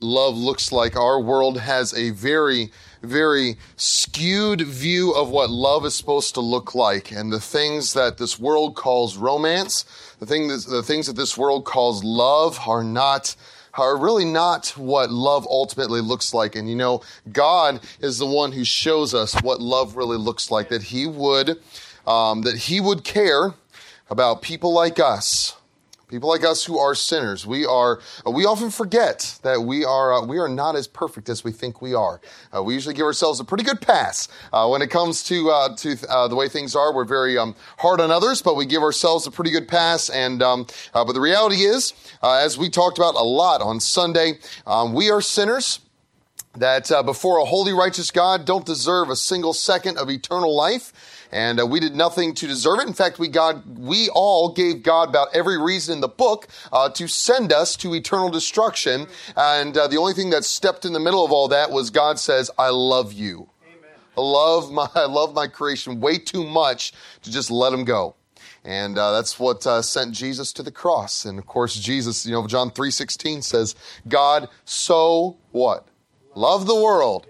love looks like. Our world has a very, very skewed view of what love is supposed to look like. And the things that this world calls romance, the, thing that, the things that this world calls love are not are really not what love ultimately looks like. And you know, God is the one who shows us what love really looks like. That He would, um, that He would care about people like us People like us who are sinners, we are. Uh, we often forget that we are. Uh, we are not as perfect as we think we are. Uh, we usually give ourselves a pretty good pass uh, when it comes to uh, to uh, the way things are. We're very um, hard on others, but we give ourselves a pretty good pass. And um, but the reality is, as we talked about a lot on Sunday, um, we are sinners that before a holy, righteous God don't deserve a single second of eternal life and uh, we did nothing to deserve it. In fact, we God, we all gave God about every reason in the book uh, to send us to eternal destruction. And uh, the only thing that stepped in the middle of all that was God says, "I love you. Amen. I love my I love my creation way too much to just let him go." And uh, that's what uh, sent Jesus to the cross. And of course, Jesus, you know, John 3.16 says, God so what? Love the world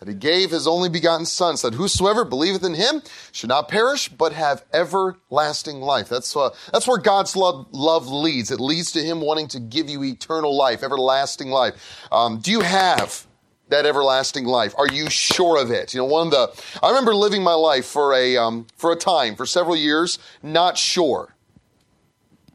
that he gave his only begotten son, so that whosoever believeth in him should not perish, but have everlasting life. That's, uh, that's where God's love, love leads. It leads to him wanting to give you eternal life, everlasting life. Um, do you have that everlasting life? Are you sure of it? You know, one of the, I remember living my life for a, um, for a time, for several years, not sure.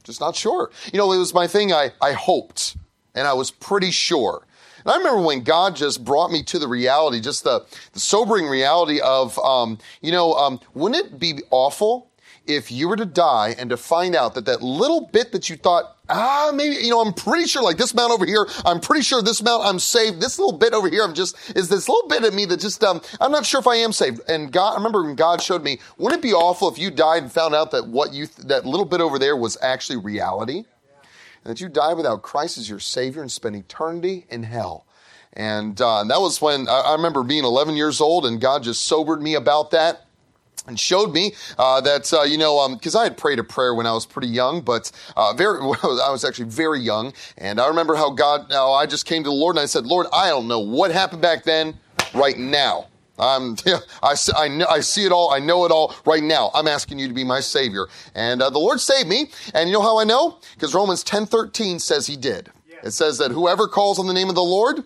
Just not sure. You know, it was my thing I, I hoped, and I was pretty sure. And I remember when God just brought me to the reality, just the, the sobering reality of, um, you know, um, wouldn't it be awful if you were to die and to find out that that little bit that you thought, ah, maybe, you know, I'm pretty sure like this mount over here, I'm pretty sure this mount I'm saved. This little bit over here, I'm just, is this little bit of me that just, um, I'm not sure if I am saved. And God, I remember when God showed me, wouldn't it be awful if you died and found out that what you, that little bit over there was actually reality? And that you die without Christ as your Savior and spend eternity in hell. And uh, that was when I, I remember being 11 years old, and God just sobered me about that and showed me uh, that uh, you know because um, I had prayed a prayer when I was pretty young, but uh, very I was actually very young, and I remember how God. Now I just came to the Lord and I said, Lord, I don't know what happened back then. Right now, I'm, yeah, I, I, know, I see it all. I know it all right now. I'm asking you to be my savior. And uh, the Lord saved me. And you know how I know? Because Romans 10 13 says he did. It says that whoever calls on the name of the Lord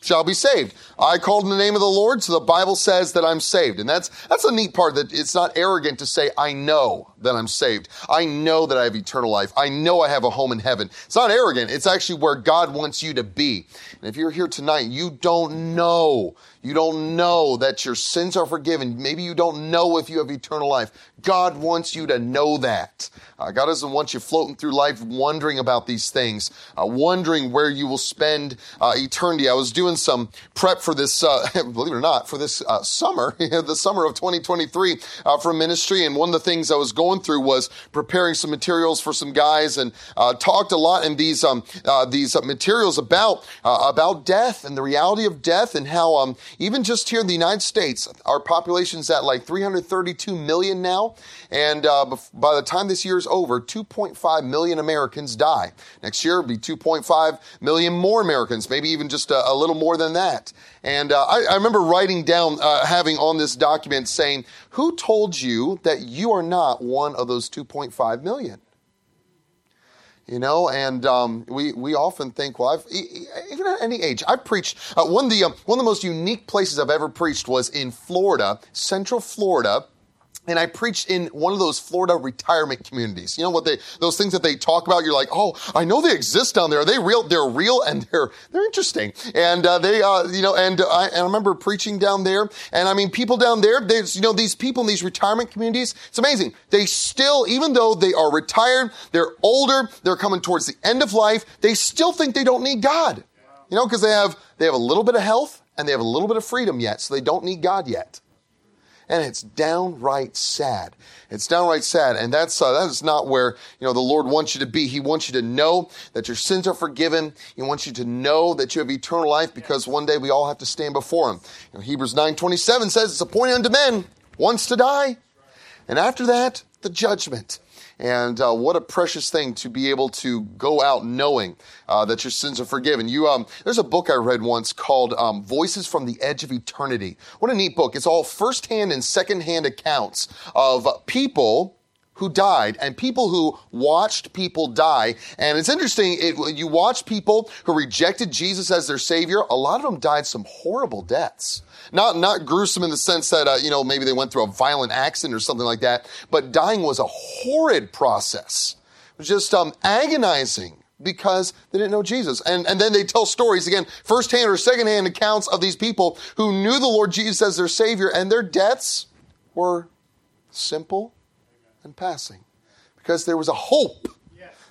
shall be saved. I called in the name of the Lord, so the Bible says that I'm saved. And that's, that's a neat part that it's not arrogant to say, I know that I'm saved. I know that I have eternal life. I know I have a home in heaven. It's not arrogant. It's actually where God wants you to be. And if you're here tonight, you don't know you don't know that your sins are forgiven. Maybe you don't know if you have eternal life. God wants you to know that. Uh, God doesn't want you floating through life wondering about these things, uh, wondering where you will spend uh, eternity. I was doing some prep for this, uh, believe it or not, for this uh, summer, the summer of 2023 uh, for ministry. And one of the things I was going through was preparing some materials for some guys and talked a lot in these um, these materials about about death and the reality of death and how um, even just here in the United States, our population's at like 332 million now. And uh, by the time this year is over, 2.5 million Americans die. Next year will be 2.5 million more Americans, maybe even just a, a little more than that. And uh, I, I, remember writing down, uh, having on this document saying, Who told you that you are not one of those 2.5 million? you know and um, we, we often think well I've, even at any age i've preached uh, one, of the, um, one of the most unique places i've ever preached was in florida central florida and I preached in one of those Florida retirement communities. You know what they, those things that they talk about? You're like, oh, I know they exist down there. Are they real? They're real and they're, they're interesting. And, uh, they, uh, you know, and I, and I remember preaching down there. And I mean, people down there, there's, you know, these people in these retirement communities, it's amazing. They still, even though they are retired, they're older, they're coming towards the end of life, they still think they don't need God. You know, because they have, they have a little bit of health and they have a little bit of freedom yet, so they don't need God yet and it's downright sad. It's downright sad, and that's uh, that is not where you know the Lord wants you to be. He wants you to know that your sins are forgiven. He wants you to know that you have eternal life because one day we all have to stand before Him. You know, Hebrews nine twenty seven says it's appointed unto men once to die, and after that the judgment. And uh, what a precious thing to be able to go out knowing uh, that your sins are forgiven. You, um, there's a book I read once called um, Voices from the Edge of Eternity. What a neat book. It's all firsthand and secondhand accounts of people who died and people who watched people die. And it's interesting, it, you watch people who rejected Jesus as their savior. A lot of them died some horrible deaths. Not, not gruesome in the sense that, uh, you know, maybe they went through a violent accident or something like that, but dying was a horrid process. It was just um, agonizing because they didn't know Jesus. And, and then they tell stories, again, firsthand or secondhand accounts of these people who knew the Lord Jesus as their Savior, and their deaths were simple and passing because there was a hope.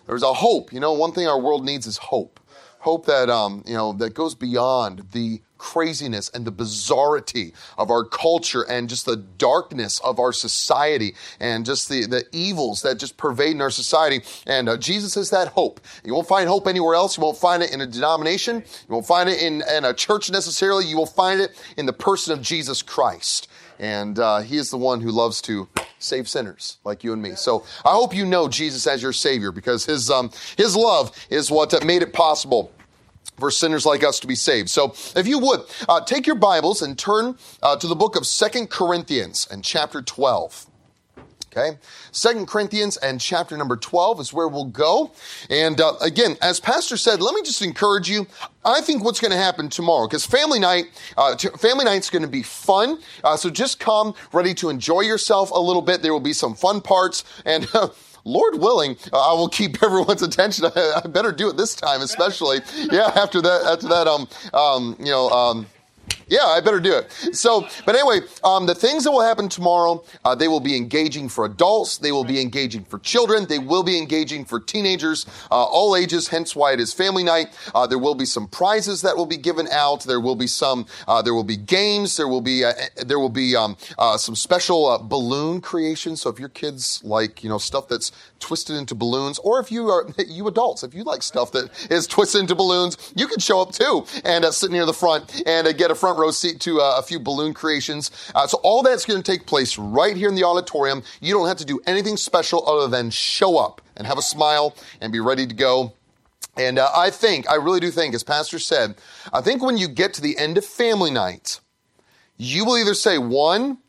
There was a hope. You know, one thing our world needs is hope. Hope that, um, you know, that goes beyond the craziness and the bizarrety of our culture and just the darkness of our society and just the, the evils that just pervade in our society. And uh, Jesus is that hope. You won't find hope anywhere else. You won't find it in a denomination. You won't find it in, in a church necessarily. You will find it in the person of Jesus Christ. And uh, he is the one who loves to save sinners like you and me. So I hope you know Jesus as your Savior because his, um, his love is what made it possible for sinners like us to be saved. So if you would, uh, take your Bibles and turn uh, to the book of Second Corinthians and chapter 12. Okay. Second Corinthians and chapter number 12 is where we'll go. And uh, again, as Pastor said, let me just encourage you. I think what's going to happen tomorrow, because family night, uh, t- family night's going to be fun. Uh, so just come ready to enjoy yourself a little bit. There will be some fun parts and Lord willing, uh, I will keep everyone's attention. I, I, better do it this time, especially. Yeah, after that, after that, um, um, you know, um, yeah, I better do it. So, but anyway, um, the things that will happen tomorrow, uh, they will be engaging for adults. They will be engaging for children. They will be engaging for teenagers, uh, all ages. Hence why it is family night. Uh, there will be some prizes that will be given out. There will be some. Uh, there will be games. There will be. Uh, there will be um, uh, some special balloon creations. So if your kids like, you know, stuff that's twisted into balloons, or if you are you adults, if you like stuff that is twisted into balloons, you can show up too and sit near the front and get a front front row seat to uh, a few balloon creations. Uh, so all that's going to take place right here in the auditorium. You don't have to do anything special other than show up and have a smile and be ready to go. And uh, I think, I really do think, as Pastor said, I think when you get to the end of family night, you will either say, one,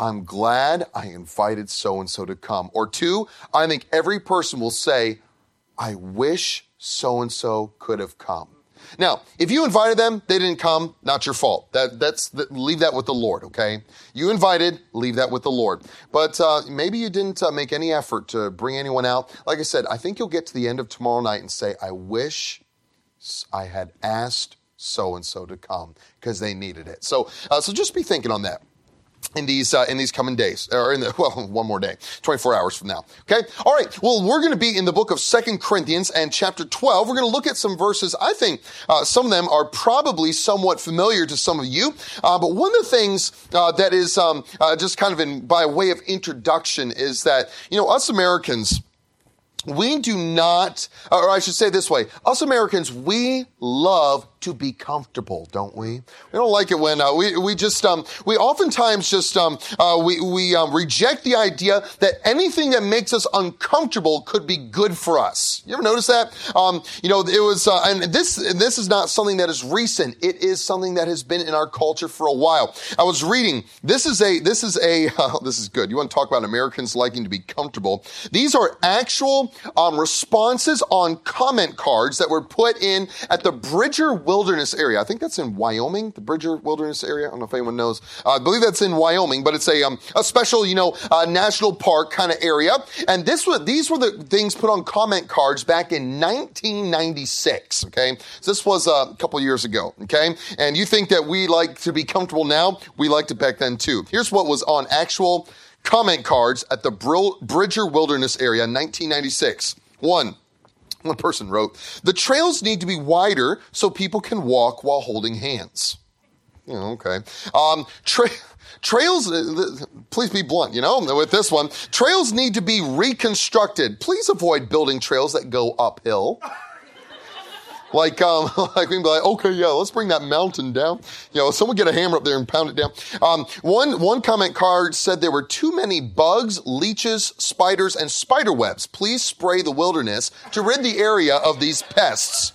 I'm glad I invited so and so to come. Or two, I think every person will say, I wish so and so could have come. Now, if you invited them, they didn't come, not your fault. That, that's, leave that with the Lord, okay? You invited, leave that with the Lord. But uh, maybe you didn't uh, make any effort to bring anyone out. Like I said, I think you'll get to the end of tomorrow night and say, I wish I had asked so and so to come because they needed it. So, uh, so just be thinking on that in these uh, in these coming days or in the well one more day 24 hours from now okay? All right well we're going to be in the book of second corinthians and chapter 12 we're going to look at some verses. I think uh, some of them are probably somewhat familiar to some of you uh, but one of the things uh, that is um, uh, just kind of in by way of introduction is that you know us americans we do not, or I should say this way, us Americans, we love to be comfortable, don't we? We don't like it when uh, we we just um, we oftentimes just um, uh, we we um, reject the idea that anything that makes us uncomfortable could be good for us. You ever notice that? Um, you know, it was, uh, and this and this is not something that is recent. It is something that has been in our culture for a while. I was reading. This is a this is a this is good. You want to talk about Americans liking to be comfortable? These are actual um, responses on comment cards that were put in at the Bridger Wilderness area. I think that's in Wyoming, the Bridger Wilderness area. I don't know if anyone knows. Uh, I believe that's in Wyoming, but it's a um, a special, you know, uh, national park kind of area. And this was these were the things put on comment cards back in 1996. Okay, so this was uh, a couple years ago. Okay, and you think that we like to be comfortable now? We liked it back then too. Here's what was on actual comment cards at the Bridger Wilderness area in 1996. One, one person wrote, the trails need to be wider so people can walk while holding hands. okay. Um, tra- trails, uh, please be blunt, you know, with this one. Trails need to be reconstructed. Please avoid building trails that go uphill. Like, um, like we can be like, okay, yeah, let's bring that mountain down. You know, someone get a hammer up there and pound it down. Um, one, one comment card said there were too many bugs, leeches, spiders, and spider webs. Please spray the wilderness to rid the area of these pests.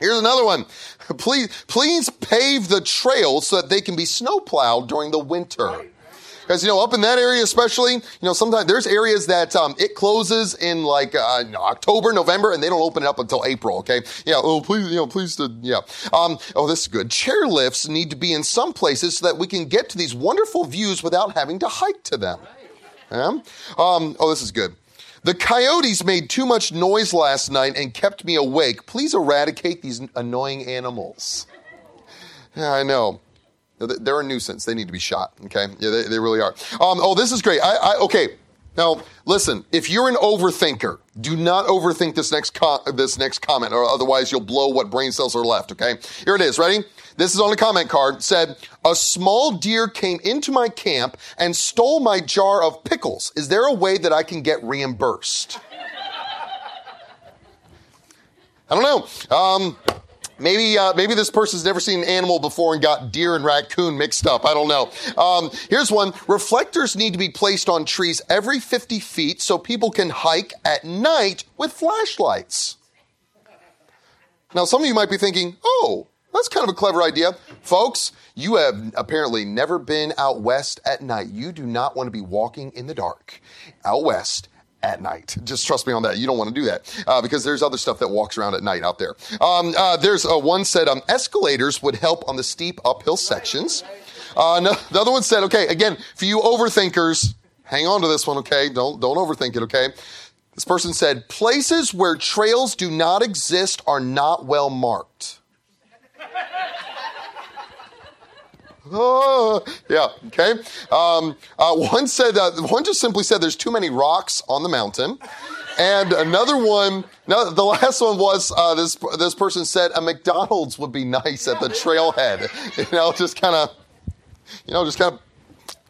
Here's another one. Please, please pave the trails so that they can be snowplowed during the winter. Because, you know, up in that area especially, you know, sometimes there's areas that um, it closes in like uh, October, November, and they don't open it up until April, okay? Yeah, oh, please, you know, please, to, yeah. Um, oh, this is good. Chair lifts need to be in some places so that we can get to these wonderful views without having to hike to them. Yeah? Um, oh, this is good. The coyotes made too much noise last night and kept me awake. Please eradicate these annoying animals. Yeah, I know. They're a nuisance. They need to be shot. Okay, yeah, they, they really are. Um, oh, this is great. I, I, okay. Now, listen. If you're an overthinker, do not overthink this next com- this next comment, or otherwise you'll blow what brain cells are left. Okay, here it is. Ready? This is on a comment card. Said a small deer came into my camp and stole my jar of pickles. Is there a way that I can get reimbursed? I don't know. Um, Maybe, uh, maybe this person's never seen an animal before and got deer and raccoon mixed up. I don't know. Um, here's one. Reflectors need to be placed on trees every 50 feet so people can hike at night with flashlights. Now, some of you might be thinking, oh, that's kind of a clever idea. Folks, you have apparently never been out west at night. You do not want to be walking in the dark out west at night. Just trust me on that. You don't want to do that uh, because there's other stuff that walks around at night out there. Um, uh, there's uh, one said um, escalators would help on the steep uphill sections. Uh, no, the other one said, okay, again, for you overthinkers, hang on to this one, okay? Don't don't overthink it, okay? This person said, places where trails do not exist are not well marked. Oh, yeah, okay. Um, uh, one said, uh, one just simply said there's too many rocks on the mountain. And another one, no, the last one was uh, this this person said a McDonald's would be nice at the trailhead. You know, just kind of, you know, just kind of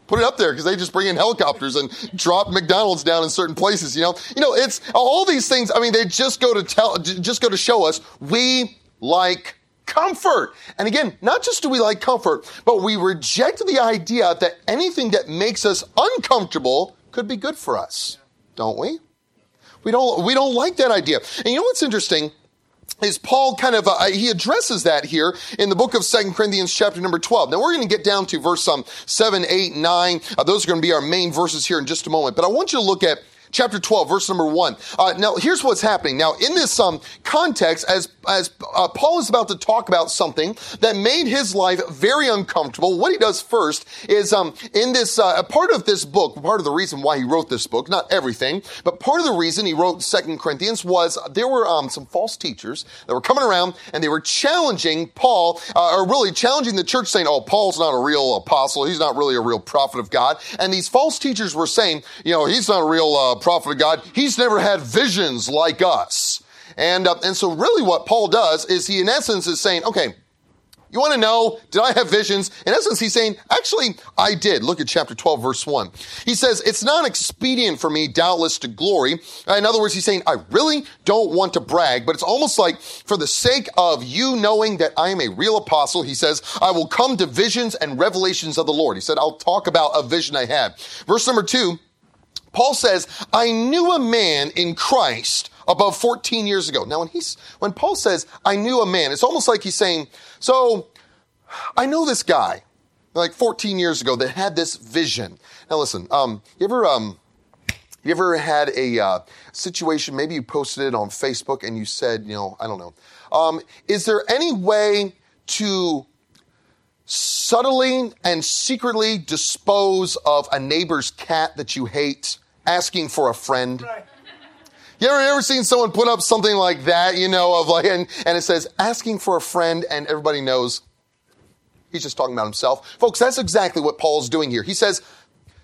put it up there because they just bring in helicopters and drop McDonald's down in certain places. You know, you know, it's all these things. I mean, they just go to tell, just go to show us we like comfort. And again, not just do we like comfort, but we reject the idea that anything that makes us uncomfortable could be good for us. Don't we? We don't, we don't like that idea. And you know what's interesting? is Paul kind of, uh, he addresses that here in the book of Second Corinthians chapter number 12. Now we're going to get down to verse um, 7, 8, 9. Uh, those are going to be our main verses here in just a moment. But I want you to look at chapter 12, verse number 1. Uh, now, here's what's happening. Now, in this um, context, as, as uh, Paul is about to talk about something that made his life very uncomfortable, what he does first is um, in this, uh, part of this book, part of the reason why he wrote this book, not everything, but part of the reason he wrote Second Corinthians was there were um, some false teachers that were coming around and they were challenging Paul, uh, or really challenging the church, saying, oh, Paul's not a real apostle. He's not really a real prophet of God. And these false teachers were saying, you know, he's not a real uh, prophet of God. He's never had visions like us. And, uh, and so really what Paul does is he in essence is saying, okay, you want to know, did I have visions? In essence, he's saying, actually, I did. Look at chapter 12, verse 1. He says, it's not expedient for me, doubtless, to glory. In other words, he's saying, I really don't want to brag, but it's almost like for the sake of you knowing that I am a real apostle, he says, I will come to visions and revelations of the Lord. He said, I'll talk about a vision I had. Verse number two, Paul says, I knew a man in Christ above 14 years ago. Now, when he's, when Paul says, I knew a man, it's almost like he's saying, so I know this guy like 14 years ago that had this vision. Now listen, um, you ever, um, you ever had a uh, situation, maybe you posted it on Facebook and you said, you know, I don't know. Um, is there any way to subtly and secretly dispose of a neighbor's cat that you hate, asking for a friend. Right. You ever, ever seen someone put up something like that, you know, of like, and, and it says asking for a friend, and everybody knows he's just talking about himself. Folks, that's exactly what Paul's doing here. He says,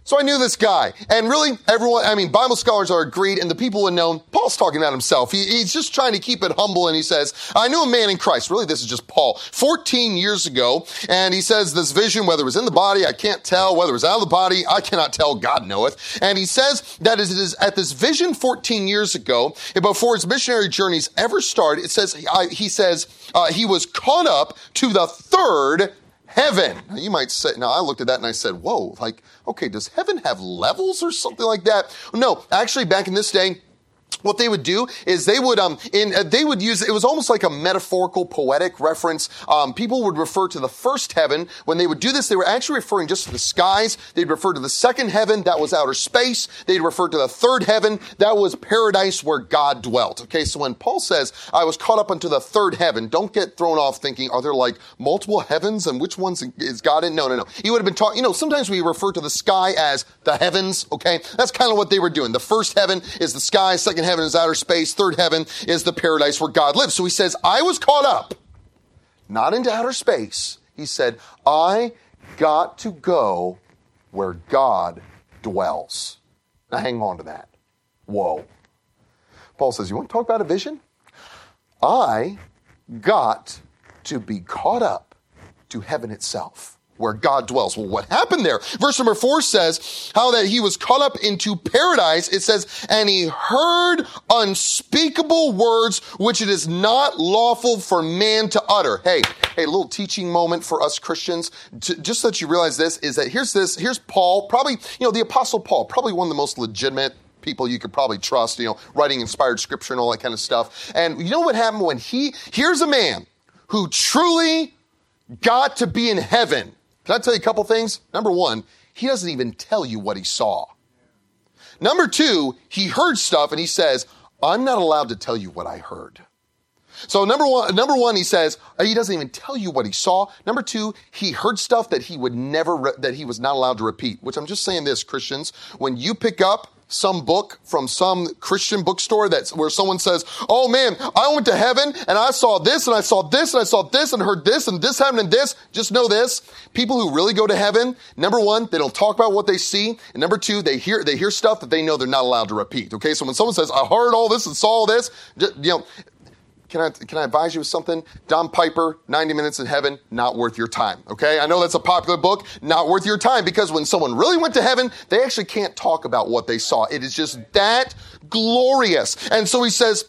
So I knew this guy. And really, everyone, I mean, Bible scholars are agreed, and the people would know Paul's talking about himself. He, he's just trying to keep it humble, and he says, I knew a man in Christ. Really, this is just Paul. 14 years ago, and he says this vision, whether it was in the body, I can't tell. Whether it was out of the body, I cannot tell. God knoweth. And he says that it is at this vision 14 years ago, before his missionary journeys ever started, it says, he says, uh, he was caught up to the third heaven. Now you might say, now I looked at that and I said, whoa, like, okay, does heaven have levels or something like that? No, actually back in this day, what they would do is they would um in uh, they would use it was almost like a metaphorical poetic reference. Um, people would refer to the first heaven. When they would do this they were actually referring just to the skies. They'd refer to the second heaven that was outer space. They'd refer to the third heaven that was paradise where god dwelt. Okay so when paul says i was caught up unto the third heaven don't get thrown off thinking are there like multiple heavens and which ones is god in? No no no. He would have been talking you know sometimes we refer to the sky as the heavens okay? That's kind of what they were doing. The first heaven is the sky second heaven is outer space. Third heaven is the paradise where God lives. So he says, I was caught up, not into outer space. He said, I got to go where God dwells. Now hang on to that. Whoa. Paul says, You want to talk about a vision? I got to be caught up to heaven itself where God dwells. Well, what happened there? Verse number four says how that he was caught up into paradise. It says, and he heard unspeakable words which it is not lawful for man to utter. Hey, hey, a little teaching moment for us Christians. just so that you realize this is that here's this, here's Paul, probably, you know, the apostle Paul, probably one of the most legitimate people you could probably trust, you know, writing inspired scripture and all that kind of stuff. And you know what happened when he, here's a man who truly got to be in heaven can I tell you a couple things? Number one, he doesn't even tell you what he saw. Number two, he heard stuff and he says, I'm not allowed to tell you what I heard. So number one, number one, he says he doesn't even tell you what he saw. Number two, he heard stuff that he would never, re- that he was not allowed to repeat. Which I'm just saying this, Christians, when you pick up some book from some Christian bookstore that's where someone says, Oh man, I went to heaven and I saw this and I saw this and I saw this and heard this and this happened and this. Just know this. People who really go to heaven, number one, they don't talk about what they see. And number two, they hear, they hear stuff that they know they're not allowed to repeat. Okay. So when someone says, I heard all this and saw all this, you know, can I, can I advise you of something? Don Piper, 90 Minutes in Heaven, not worth your time. Okay? I know that's a popular book, not worth your time because when someone really went to heaven, they actually can't talk about what they saw. It is just that glorious. And so he says,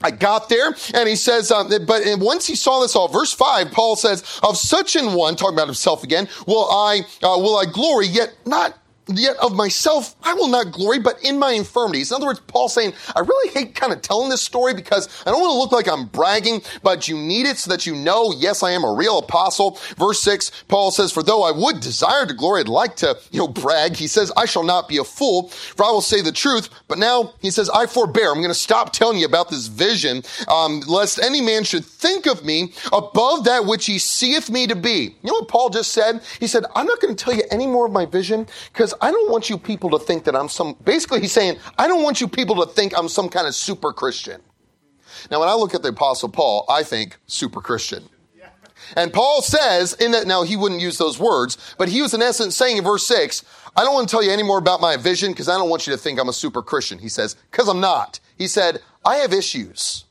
I got there, and he says, um, but once he saw this all, verse five, Paul says, "Of such an one, talking about himself again, will I uh, will I glory? Yet not Yet of myself, I will not glory, but in my infirmities. In other words, Paul saying, I really hate kind of telling this story because I don't want to look like I'm bragging, but you need it so that you know, yes, I am a real apostle. Verse six, Paul says, for though I would desire to glory, I'd like to, you know, brag. He says, I shall not be a fool, for I will say the truth. But now he says, I forbear. I'm going to stop telling you about this vision, um, lest any man should think of me above that which he seeth me to be. You know what Paul just said? He said, I'm not going to tell you any more of my vision because I don't want you people to think that I'm some, basically he's saying, I don't want you people to think I'm some kind of super Christian. Now, when I look at the apostle Paul, I think super Christian. And Paul says in that, now he wouldn't use those words, but he was in essence saying in verse six, I don't want to tell you any more about my vision because I don't want you to think I'm a super Christian. He says, because I'm not. He said, I have issues.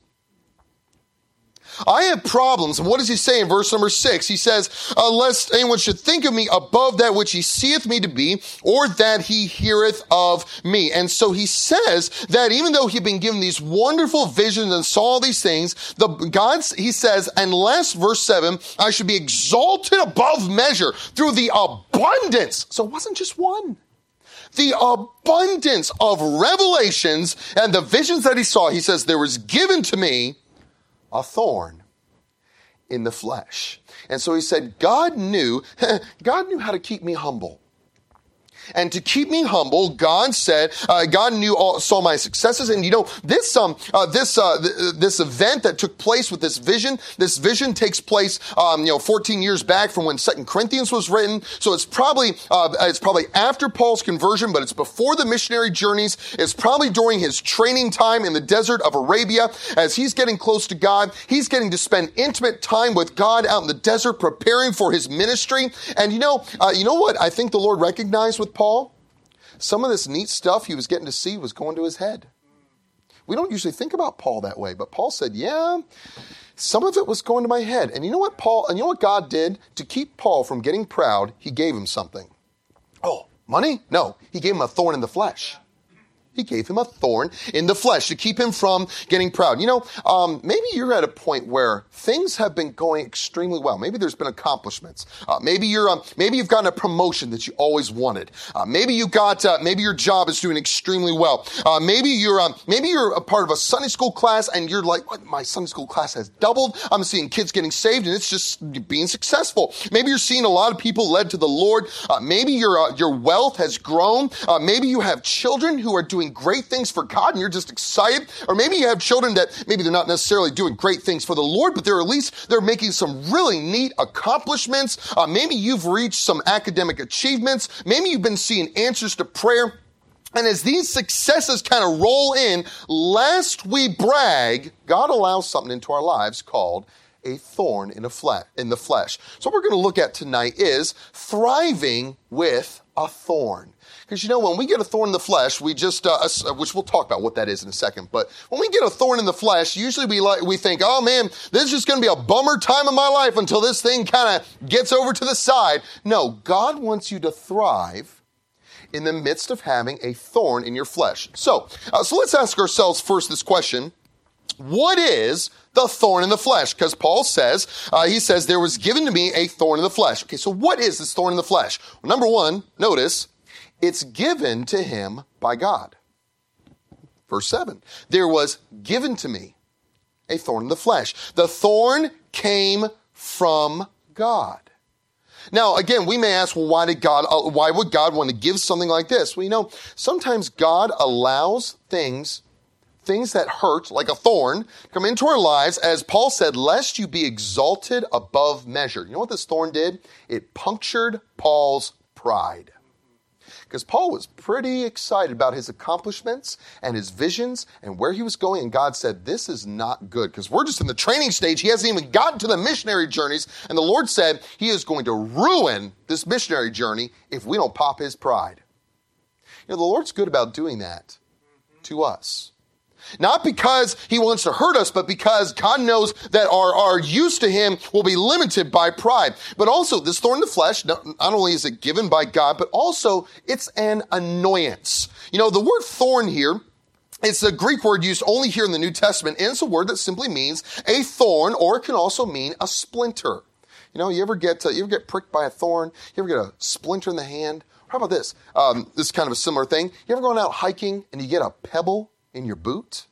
I have problems. What does he say in verse number six? He says, uh, Unless anyone should think of me above that which he seeth me to be, or that he heareth of me. And so he says that even though he'd been given these wonderful visions and saw all these things, the God's, he says, unless verse seven, I should be exalted above measure through the abundance. So it wasn't just one the abundance of revelations and the visions that he saw, he says, there was given to me a thorn in the flesh. And so he said, God knew, God knew how to keep me humble. And to keep me humble, God said, uh, God knew all, saw my successes. And you know, this, um, uh, this, uh, th- this event that took place with this vision, this vision takes place, um, you know, 14 years back from when Second Corinthians was written. So it's probably, uh, it's probably after Paul's conversion, but it's before the missionary journeys. It's probably during his training time in the desert of Arabia. As he's getting close to God, he's getting to spend intimate time with God out in the desert, preparing for his ministry. And you know, uh, you know what I think the Lord recognized with Paul? some of this neat stuff he was getting to see was going to his head. We don't usually think about Paul that way, but Paul said, yeah, some of it was going to my head. And you know what Paul, and you know what God did to keep Paul from getting proud? He gave him something. Oh, money? No, he gave him a thorn in the flesh. He gave him a thorn in the flesh to keep him from getting proud. You know, um, maybe you're at a point where things have been going extremely well. Maybe there's been accomplishments. Uh, maybe you're, um, maybe you've gotten a promotion that you always wanted. Uh, maybe you got, uh, maybe your job is doing extremely well. Uh, maybe you're, um, maybe you're a part of a Sunday school class and you're like? My Sunday school class has doubled. I'm seeing kids getting saved and it's just being successful. Maybe you're seeing a lot of people led to the Lord. Uh, maybe your, uh, your wealth has grown. maybe you have children who are doing doing great things for God and you're just excited. Or maybe you have children that maybe they're not necessarily doing great things for the Lord, but they're at least they're making some really neat accomplishments. Uh, maybe you've reached some academic achievements. Maybe you've been seeing answers to prayer. And as these successes kind of roll in, lest we brag, God allows something into our lives called a thorn in, a in the flesh. So what we're going to look at tonight is thriving with a thorn. Because you know, when we get a thorn in the flesh, we just, uh, uh, which we'll talk about what that is in a second, but when we get a thorn in the flesh, usually we like, we think, oh man, this is just going to be a bummer time of my life until this thing kind of gets over to the side. No, God wants you to thrive in the midst of having a thorn in your flesh. So, uh, so let's ask ourselves first this question. What is the thorn in the flesh? Because Paul says, uh, he says, there was given to me a thorn in the flesh. Okay, so what is this thorn in the flesh? Well, number one, notice, it's given to him by God. Verse 7 There was given to me a thorn in the flesh. The thorn came from God. Now, again, we may ask, well, why did God, uh, why would God want to give something like this? Well, you know, sometimes God allows things, things that hurt, like a thorn, come into our lives, as Paul said, lest you be exalted above measure. You know what this thorn did? It punctured Paul's pride because Paul was pretty excited about his accomplishments and his visions and where he was going. And God said, This is not good because we're just in the training stage. He hasn't even gotten to the missionary journeys. And the Lord said, He is going to ruin this missionary journey if we don't pop his pride. You know, the Lord's good about doing that to us. Not because he wants to hurt us, but because God knows that our, our use to him will be limited by pride. But also, this thorn in the flesh, not, not only is it given by God, but also it's an annoyance. You know, the word thorn here, it's a Greek word used only here in the New Testament, and it's a word that simply means a thorn, or it can also mean a splinter. You know, you ever get uh, you ever get pricked by a thorn? You ever get a splinter in the hand? How about this? Um, this is kind of a similar thing. You ever going out hiking and you get a pebble in your boot?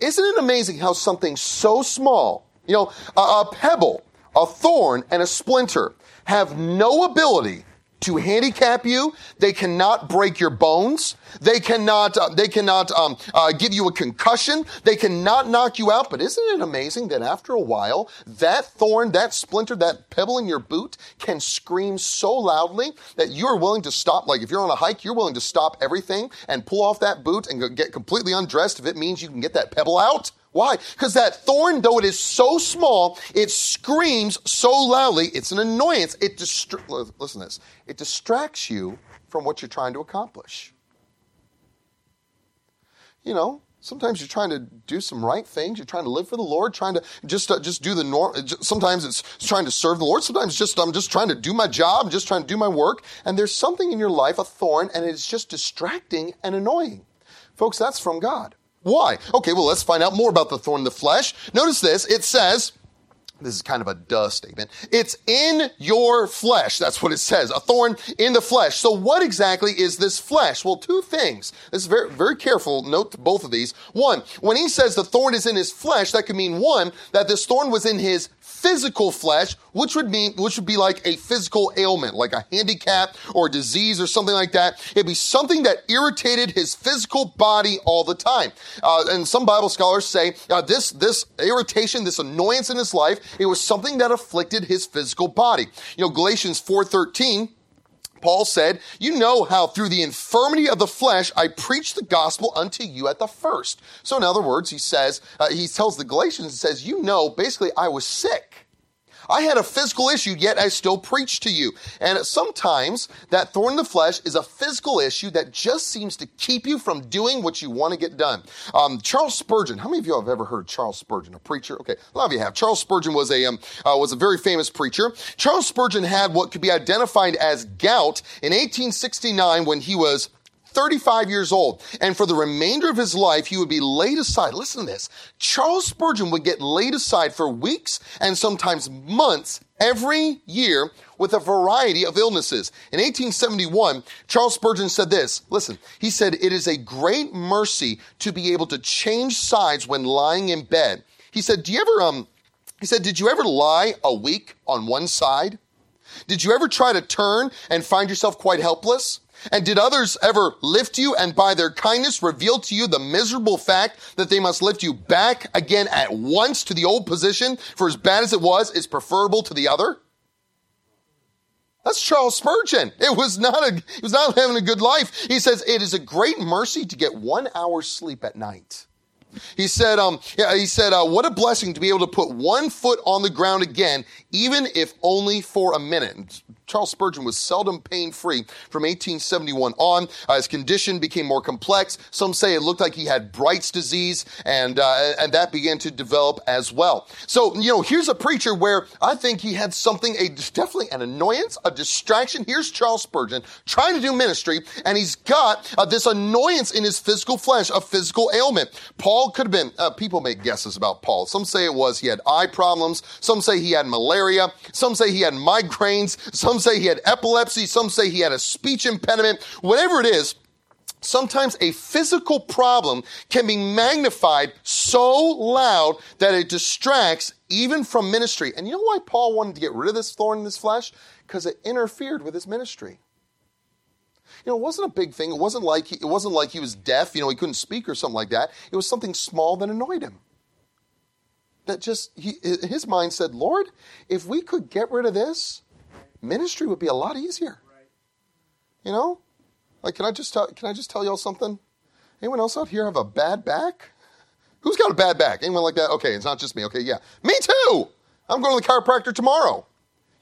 Isn't it amazing how something so small, you know, a, a pebble, a thorn, and a splinter have no ability to handicap you. They cannot break your bones. They cannot, uh, they cannot um, uh, give you a concussion. They cannot knock you out. But isn't it amazing that after a while, that thorn, that splinter, that pebble in your boot can scream so loudly that you're willing to stop. Like if you're on a hike, you're willing to stop everything and pull off that boot and get completely undressed if it means you can get that pebble out. Why? Because that thorn, though it is so small, it screams so loudly, it's an annoyance. It listen to this. It distracts you from what you're trying to accomplish. You know, sometimes you're trying to do some right things. You're trying to live for the Lord, trying to just uh, just do the norm. Sometimes it's trying to serve the Lord. Sometimes just I'm just trying to do my job, I'm just trying to do my work. And there's something in your life, a thorn, and it's just distracting and annoying. Folks, that's from God. Why? Okay, well, let's find out more about the thorn in the flesh. Notice this. It says, this is kind of a duh statement. It's in your flesh. That's what it says. A thorn in the flesh. So what exactly is this flesh? Well, two things. This is very, very careful. Note both of these. One, when he says the thorn is in his flesh, that could mean one, that this thorn was in his physical flesh, which would mean, which would be like a physical ailment, like a handicap or a disease or something like that. It'd be something that irritated his physical body all the time. Uh, and some Bible scholars say uh, this, this irritation, this annoyance in his life, it was something that afflicted his physical body. You know, Galatians 4.13, Paul said, You know how through the infirmity of the flesh I preached the gospel unto you at the first. So, in other words, he says, uh, he tells the Galatians, he says, You know, basically, I was sick. I had a physical issue, yet I still preach to you. And sometimes that thorn in the flesh is a physical issue that just seems to keep you from doing what you want to get done. Um, Charles Spurgeon, how many of you have ever heard Charles Spurgeon, a preacher? Okay, a lot of you have. Charles Spurgeon was a, um, uh, was a very famous preacher. Charles Spurgeon had what could be identified as gout in 1869 when he was 35 years old. And for the remainder of his life, he would be laid aside. Listen to this. Charles Spurgeon would get laid aside for weeks and sometimes months every year with a variety of illnesses. In 1871, Charles Spurgeon said this. Listen, he said, It is a great mercy to be able to change sides when lying in bed. He said, Do you ever, um, he said, Did you ever lie a week on one side? Did you ever try to turn and find yourself quite helpless? And did others ever lift you and by their kindness reveal to you the miserable fact that they must lift you back again at once to the old position? For as bad as it was, it's preferable to the other? That's Charles Spurgeon. It was not a, he was not having a good life. He says, it is a great mercy to get one hour's sleep at night. He said, um, yeah, he said, uh, what a blessing to be able to put one foot on the ground again, even if only for a minute. Charles Spurgeon was seldom pain free from 1871 on. Uh, his condition became more complex. Some say it looked like he had Bright's disease, and uh, and that began to develop as well. So you know, here's a preacher where I think he had something, a definitely an annoyance, a distraction. Here's Charles Spurgeon trying to do ministry, and he's got uh, this annoyance in his physical flesh, a physical ailment. Paul could have been. Uh, people make guesses about Paul. Some say it was he had eye problems. Some say he had malaria. Some say he had migraines. Some some say he had epilepsy. Some say he had a speech impediment. Whatever it is, sometimes a physical problem can be magnified so loud that it distracts even from ministry. And you know why Paul wanted to get rid of this thorn in his flesh? Because it interfered with his ministry. You know, it wasn't a big thing. It wasn't like he, it wasn't like he was deaf. You know, he couldn't speak or something like that. It was something small that annoyed him. That just he, his mind said, "Lord, if we could get rid of this, ministry would be a lot easier. You know? Like, can I just tell, can I just tell y'all something? Anyone else out here have a bad back? Who's got a bad back? Anyone like that? Okay, it's not just me. Okay, yeah. Me too! I'm going to the chiropractor tomorrow.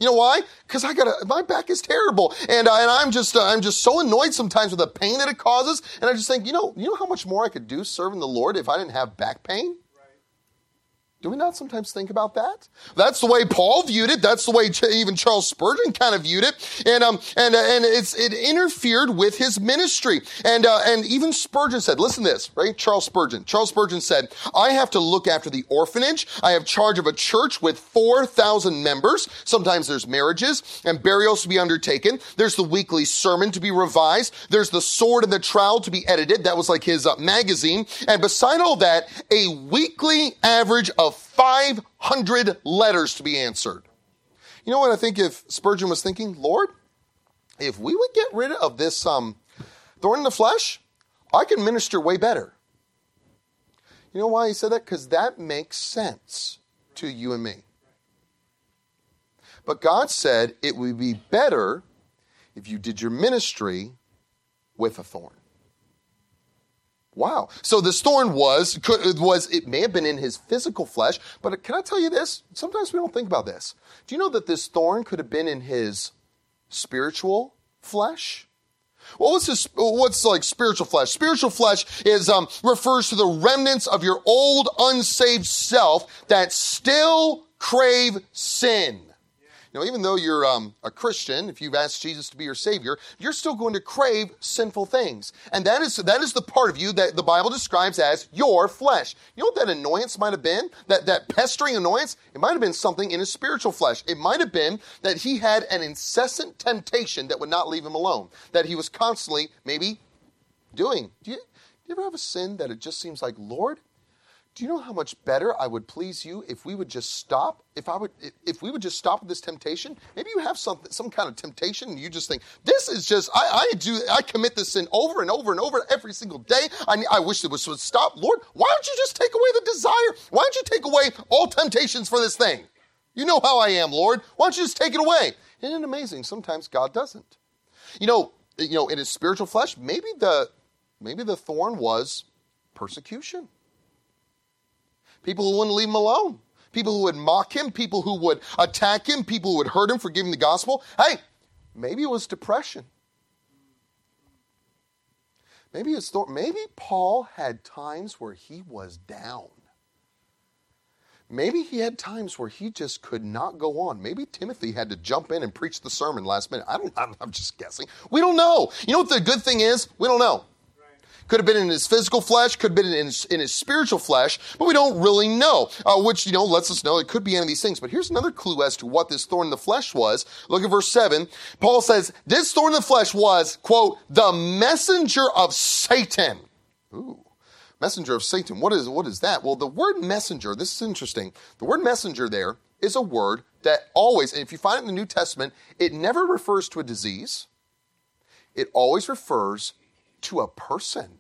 You know why? Because I got my back is terrible, and uh, and I'm just uh, I'm just so annoyed sometimes with the pain that it causes, and I just think you know you know how much more I could do serving the Lord if I didn't have back pain. Do we not sometimes think about that? That's the way Paul viewed it. That's the way even Charles Spurgeon kind of viewed it, and um and uh, and it's it interfered with his ministry. And uh, and even Spurgeon said, "Listen to this, right?" Charles Spurgeon. Charles Spurgeon said, "I have to look after the orphanage. I have charge of a church with four thousand members. Sometimes there's marriages and burials to be undertaken. There's the weekly sermon to be revised. There's the sword and the trowel to be edited. That was like his uh, magazine. And beside all that, a weekly average of 500 letters to be answered. You know what I think if Spurgeon was thinking? Lord, if we would get rid of this um, thorn in the flesh, I can minister way better. You know why he said that? Because that makes sense to you and me. But God said it would be better if you did your ministry with a thorn. Wow. So this thorn was, could, was, it may have been in his physical flesh, but can I tell you this? Sometimes we don't think about this. Do you know that this thorn could have been in his spiritual flesh? Well, what's what's like spiritual flesh? Spiritual flesh is, um, refers to the remnants of your old unsaved self that still crave sin. Now, even though you're um, a Christian, if you've asked Jesus to be your Savior, you're still going to crave sinful things. And that is, that is the part of you that the Bible describes as your flesh. You know what that annoyance might have been? That, that pestering annoyance? It might have been something in his spiritual flesh. It might have been that he had an incessant temptation that would not leave him alone. That he was constantly, maybe, doing. Do you, do you ever have a sin that it just seems like, Lord, do you know how much better I would please you if we would just stop? If I would, if we would just stop this temptation? Maybe you have some some kind of temptation, and you just think this is just I, I do I commit this sin over and over and over every single day. I I wish it would stop. Lord, why don't you just take away the desire? Why don't you take away all temptations for this thing? You know how I am, Lord. Why don't you just take it away? Isn't it amazing? Sometimes God doesn't. You know, you know, in his spiritual flesh, maybe the maybe the thorn was persecution. People who wouldn't leave him alone. people who would mock him, people who would attack him, people who would hurt him for giving the gospel. Hey, maybe it was depression. Maybe it's thought. maybe Paul had times where he was down. Maybe he had times where he just could not go on. Maybe Timothy had to jump in and preach the sermon last minute. I don't, I'm just guessing. We don't know. You know what the good thing is? We don't know. Could have been in his physical flesh, could have been in his, in his spiritual flesh, but we don't really know, uh, which, you know, lets us know it could be any of these things. But here's another clue as to what this thorn in the flesh was. Look at verse 7. Paul says, This thorn in the flesh was, quote, the messenger of Satan. Ooh. Messenger of Satan. What is, what is that? Well, the word messenger, this is interesting. The word messenger there is a word that always, and if you find it in the New Testament, it never refers to a disease. It always refers to a person.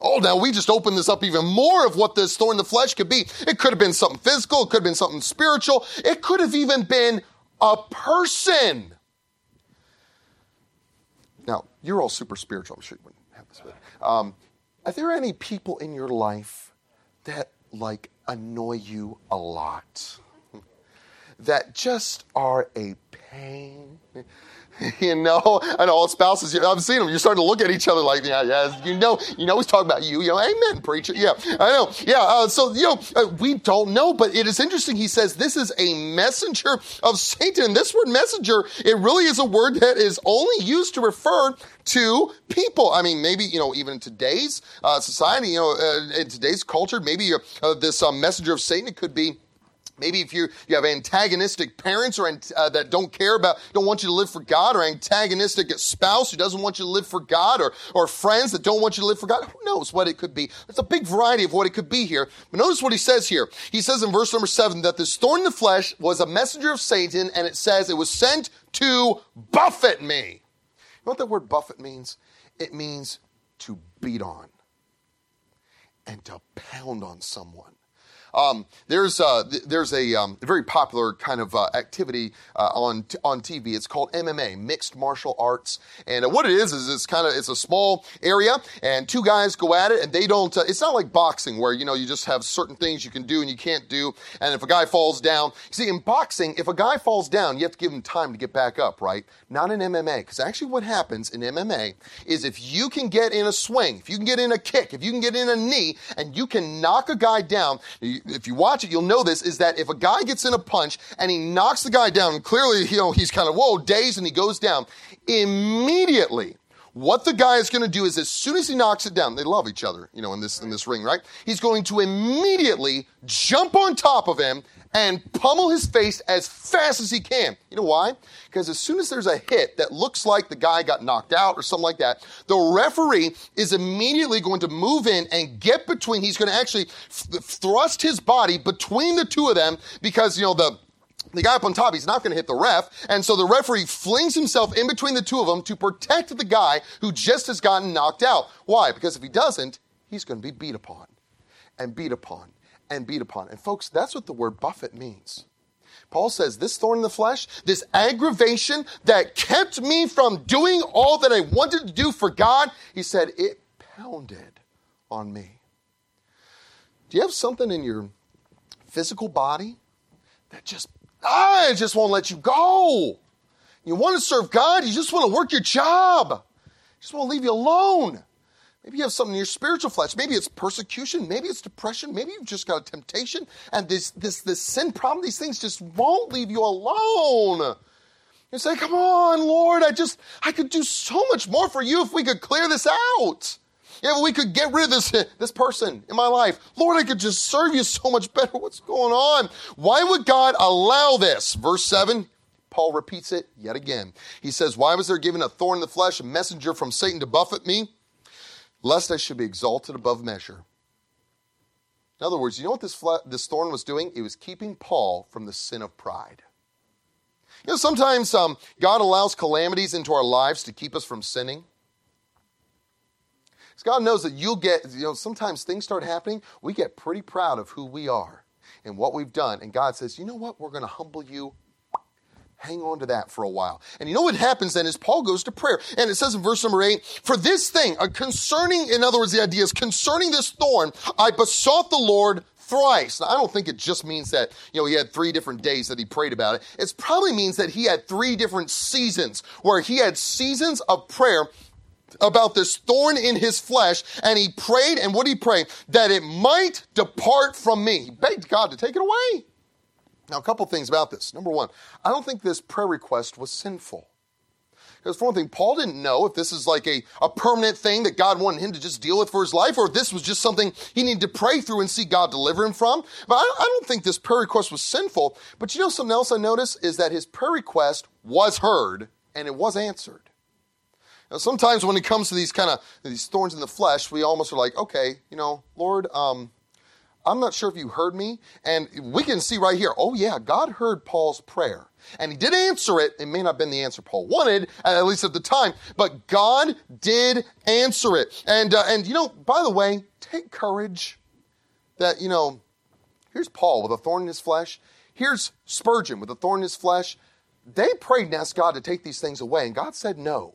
Oh, now we just open this up even more of what this thorn in the flesh could be. It could have been something physical, it could have been something spiritual, it could have even been a person. Now, you're all super spiritual. I'm sure you wouldn't have this, but um, are there any people in your life that like annoy you a lot? That just are a pain? you know, and all spouses, I've seen them. You're starting to look at each other like, yeah, yeah, you know, you know, he's talking about you. You know, amen, preacher. Yeah, I know. Yeah. Uh, so, you know, uh, we don't know, but it is interesting. He says this is a messenger of Satan. And this word messenger, it really is a word that is only used to refer to people. I mean, maybe, you know, even in today's uh, society, you know, uh, in today's culture, maybe uh, this uh, messenger of Satan, it could be Maybe if you you have antagonistic parents or uh, that don't care about, don't want you to live for God, or antagonistic spouse who doesn't want you to live for God, or or friends that don't want you to live for God. Who knows what it could be? There's a big variety of what it could be here. But notice what he says here. He says in verse number seven that this thorn in the flesh was a messenger of Satan, and it says it was sent to buffet me. You know what that word buffet means? It means to beat on and to pound on someone. Um, there's uh, there's a, um, very popular kind of uh, activity uh, on t- on TV. It's called MMA, mixed martial arts, and uh, what it is is it's kind of it's a small area, and two guys go at it, and they don't. Uh, it's not like boxing where you know you just have certain things you can do and you can't do, and if a guy falls down, see in boxing, if a guy falls down, you have to give him time to get back up, right? Not in MMA, because actually what happens in MMA is if you can get in a swing, if you can get in a kick, if you can get in a knee, and you can knock a guy down. If you watch it, you'll know this, is that if a guy gets in a punch and he knocks the guy down, clearly, you know, he's kind of, whoa, dazed and he goes down, immediately, what the guy is going to do is as soon as he knocks it down, they love each other, you know, in this, in this ring, right? He's going to immediately jump on top of him and pummel his face as fast as he can. You know why? Because as soon as there's a hit that looks like the guy got knocked out or something like that, the referee is immediately going to move in and get between, he's going to actually thrust his body between the two of them because, you know, the the guy up on top, he's not going to hit the ref. And so the referee flings himself in between the two of them to protect the guy who just has gotten knocked out. Why? Because if he doesn't, he's going to be beat upon and beat upon and beat upon. And folks, that's what the word buffet means. Paul says, This thorn in the flesh, this aggravation that kept me from doing all that I wanted to do for God, he said, it pounded on me. Do you have something in your physical body that just, ah, it just won't let you go? You want to serve God, you just want to work your job, you just want to leave you alone. Maybe you have something in your spiritual flesh. Maybe it's persecution. Maybe it's depression. Maybe you've just got a temptation. And this, this, this sin problem, these things just won't leave you alone. You say, come on, Lord, I just, I could do so much more for you if we could clear this out. Yeah, we could get rid of this, this person in my life. Lord, I could just serve you so much better. What's going on? Why would God allow this? Verse 7, Paul repeats it yet again. He says, Why was there given a thorn in the flesh, a messenger from Satan to buffet me? Lest I should be exalted above measure. In other words, you know what this, this thorn was doing? It was keeping Paul from the sin of pride. You know, sometimes um, God allows calamities into our lives to keep us from sinning. Because God knows that you'll get, you know, sometimes things start happening, we get pretty proud of who we are and what we've done. And God says, you know what? We're going to humble you hang on to that for a while. And you know what happens then is Paul goes to prayer. And it says in verse number eight, for this thing, concerning, in other words, the idea is concerning this thorn, I besought the Lord thrice. Now, I don't think it just means that, you know, he had three different days that he prayed about it. It probably means that he had three different seasons where he had seasons of prayer about this thorn in his flesh, and he prayed, and what did he pray? That it might depart from me. He begged God to take it away. Now, a couple things about this. Number one, I don't think this prayer request was sinful. Because for one thing, Paul didn't know if this is like a, a permanent thing that God wanted him to just deal with for his life, or if this was just something he needed to pray through and see God deliver him from. But I, I don't think this prayer request was sinful. But you know something else I noticed is that his prayer request was heard and it was answered. Now, sometimes when it comes to these kind of these thorns in the flesh, we almost are like, okay, you know, Lord, um, I'm not sure if you heard me. And we can see right here, oh yeah, God heard Paul's prayer. And he did answer it. It may not have been the answer Paul wanted, at least at the time, but God did answer it. And, uh, and you know, by the way, take courage that, you know, here's Paul with a thorn in his flesh. Here's Spurgeon with a thorn in his flesh. They prayed and asked God to take these things away, and God said no.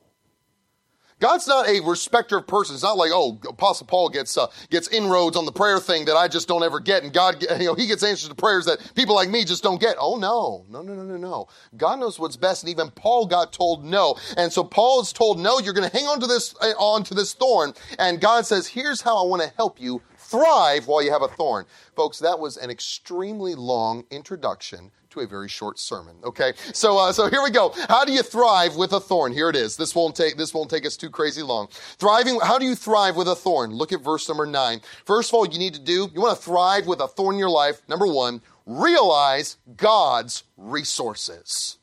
God's not a respecter of persons. It's not like, oh, Apostle Paul gets uh, gets inroads on the prayer thing that I just don't ever get, and God, you know, he gets answers to prayers that people like me just don't get. Oh no, no, no, no, no, no. God knows what's best, and even Paul got told no, and so Paul is told no. You're going to hang on to this uh, on to this thorn, and God says, here's how I want to help you thrive while you have a thorn. Folks, that was an extremely long introduction to a very short sermon. Okay, so uh, so here we go. How do you thrive with a thorn? Here it is. This won't take this won't take us too crazy long. Thriving. How do you thrive with a thorn? Look at verse number nine. First of all, you need to do. You want to thrive with a thorn in your life. Number one, realize God's resources.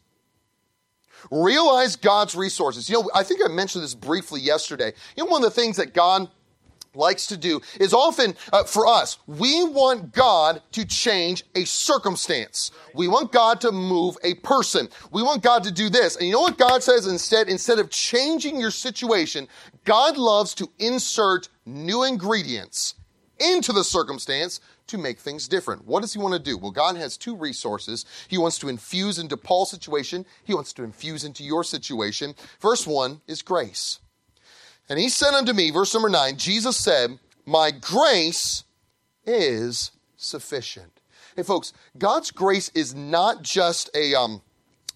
Realize God's resources. You know, I think I mentioned this briefly yesterday. You know, one of the things that God likes to do is often uh, for us, we want God to change a circumstance. We want God to move a person. We want God to do this. And you know what God says instead? Instead of changing your situation, God loves to insert new ingredients into the circumstance to make things different. What does he want to do? Well, God has two resources. He wants to infuse into Paul's situation. He wants to infuse into your situation. First one is grace. And he said unto me, verse number nine, Jesus said, My grace is sufficient. Hey, folks, God's grace is not just a, um,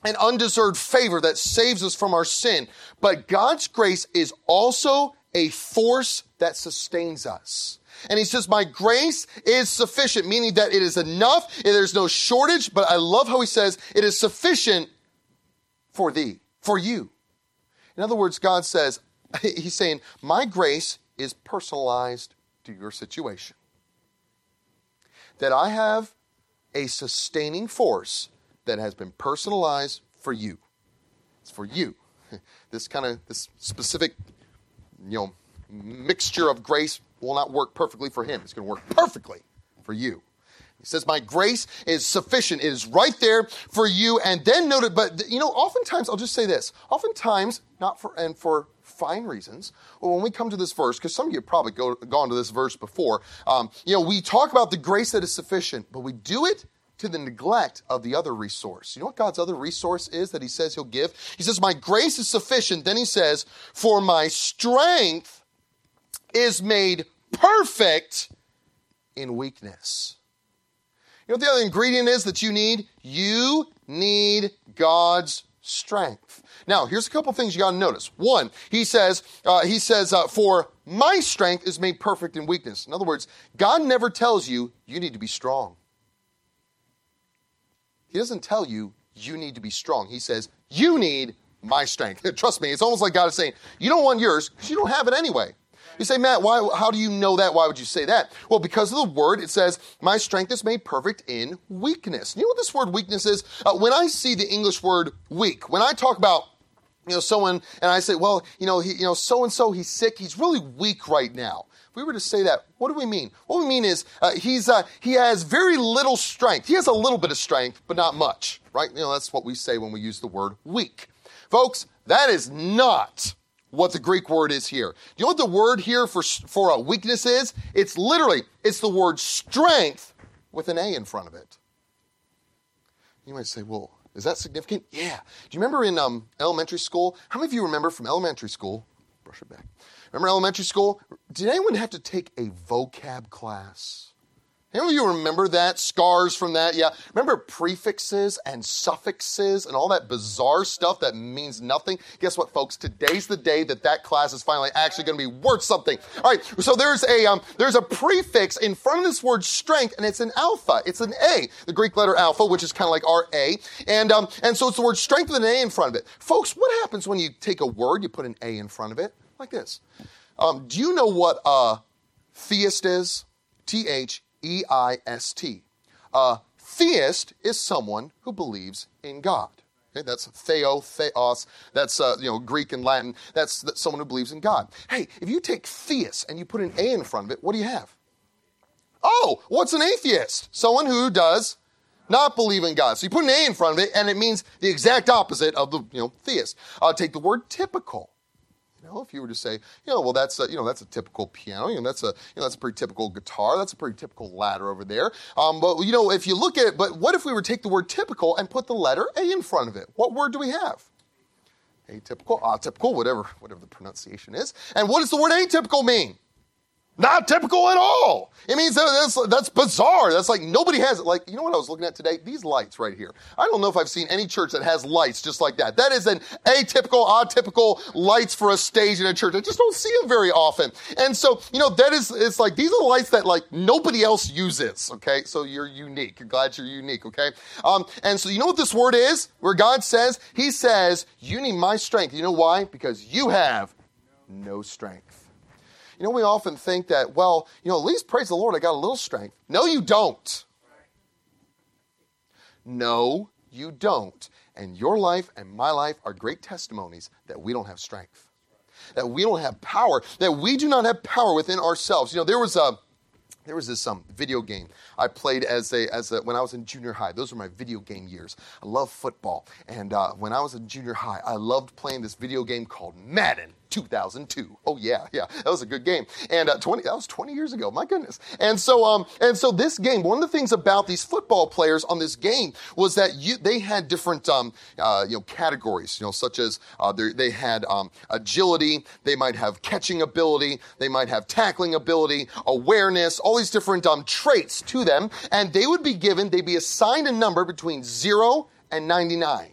an undeserved favor that saves us from our sin, but God's grace is also a force that sustains us. And he says, My grace is sufficient, meaning that it is enough, there's no shortage, but I love how he says, It is sufficient for thee, for you. In other words, God says, He's saying, My grace is personalized to your situation. That I have a sustaining force that has been personalized for you. It's for you. This kind of this specific, you know, mixture of grace will not work perfectly for him. It's going to work perfectly for you. He says, My grace is sufficient. It is right there for you. And then note it, but you know, oftentimes, I'll just say this. Oftentimes, not for, and for fine reasons. Well, when we come to this verse, because some of you have probably go, gone to this verse before, um, you know, we talk about the grace that is sufficient, but we do it to the neglect of the other resource. You know what God's other resource is that He says He'll give? He says, My grace is sufficient. Then He says, For my strength is made perfect in weakness. You know what the other ingredient is that you need? You need God's strength. Now, here's a couple things you got to notice. One, he says, uh, he says, uh, for my strength is made perfect in weakness. In other words, God never tells you you need to be strong. He doesn't tell you you need to be strong. He says you need my strength. Trust me, it's almost like God is saying you don't want yours because you don't have it anyway. You say, Matt, why, how do you know that? Why would you say that? Well, because of the word, it says, my strength is made perfect in weakness. You know what this word weakness is? Uh, when I see the English word weak, when I talk about you know, someone, and I say, well, you know, he, you know, so and so, he's sick, he's really weak right now. If we were to say that, what do we mean? What we mean is uh, he's uh, he has very little strength. He has a little bit of strength, but not much, right? You know, that's what we say when we use the word weak, folks. That is not what the Greek word is here. Do you know what the word here for for a weakness is? It's literally it's the word strength with an a in front of it. You might say, well, is that significant? Yeah. Do you remember in um, elementary school? How many of you remember from elementary school? Brush it back. Remember elementary school? Did anyone have to take a vocab class? Any of you remember that? Scars from that? Yeah. Remember prefixes and suffixes and all that bizarre stuff that means nothing? Guess what, folks? Today's the day that that class is finally actually going to be worth something. All right. So there's a, um, there's a prefix in front of this word strength and it's an alpha. It's an A, the Greek letter alpha, which is kind of like our A. And, um, and so it's the word strength with an A in front of it. Folks, what happens when you take a word, you put an A in front of it? Like this. Um, do you know what a theist is? T H E I S T. A theist is someone who believes in God. Okay, that's theo, theos. That's uh, you know Greek and Latin. That's, that's someone who believes in God. Hey, if you take theist and you put an A in front of it, what do you have? Oh, what's an atheist? Someone who does not believe in God. So you put an A in front of it, and it means the exact opposite of the you know theist. Uh, take the word typical. Know, if you were to say, you know, well, that's a, you know, that's a typical piano, you know, that's a, you know, that's a pretty typical guitar, that's a pretty typical ladder over there. Um, but you know, if you look at it, but what if we were to take the word typical and put the letter A in front of it? What word do we have? Atypical, atypical, whatever, whatever the pronunciation is. And what does the word atypical mean? Not typical at all. It means that that's, that's bizarre. That's like nobody has it. Like, you know what I was looking at today? These lights right here. I don't know if I've seen any church that has lights just like that. That is an atypical, atypical lights for a stage in a church. I just don't see them very often. And so, you know, that is, it's like, these are the lights that like nobody else uses. Okay. So you're unique. You're glad you're unique. Okay. Um, and so you know what this word is? Where God says, He says, you need my strength. You know why? Because you have no strength. You know, we often think that, well, you know, at least praise the Lord, I got a little strength. No, you don't. No, you don't. And your life and my life are great testimonies that we don't have strength, that we don't have power, that we do not have power within ourselves. You know, there was a there was this um, video game I played as a, as a, when I was in junior high. Those were my video game years. I love football. And uh, when I was in junior high, I loved playing this video game called Madden. 2002. Oh yeah, yeah, that was a good game. And uh, 20, that was 20 years ago. My goodness. And so, um, and so this game, one of the things about these football players on this game was that you, they had different, um, uh, you know, categories. You know, such as uh, they had um, agility, they might have catching ability, they might have tackling ability, awareness, all these different um, traits to them, and they would be given, they'd be assigned a number between zero and 99.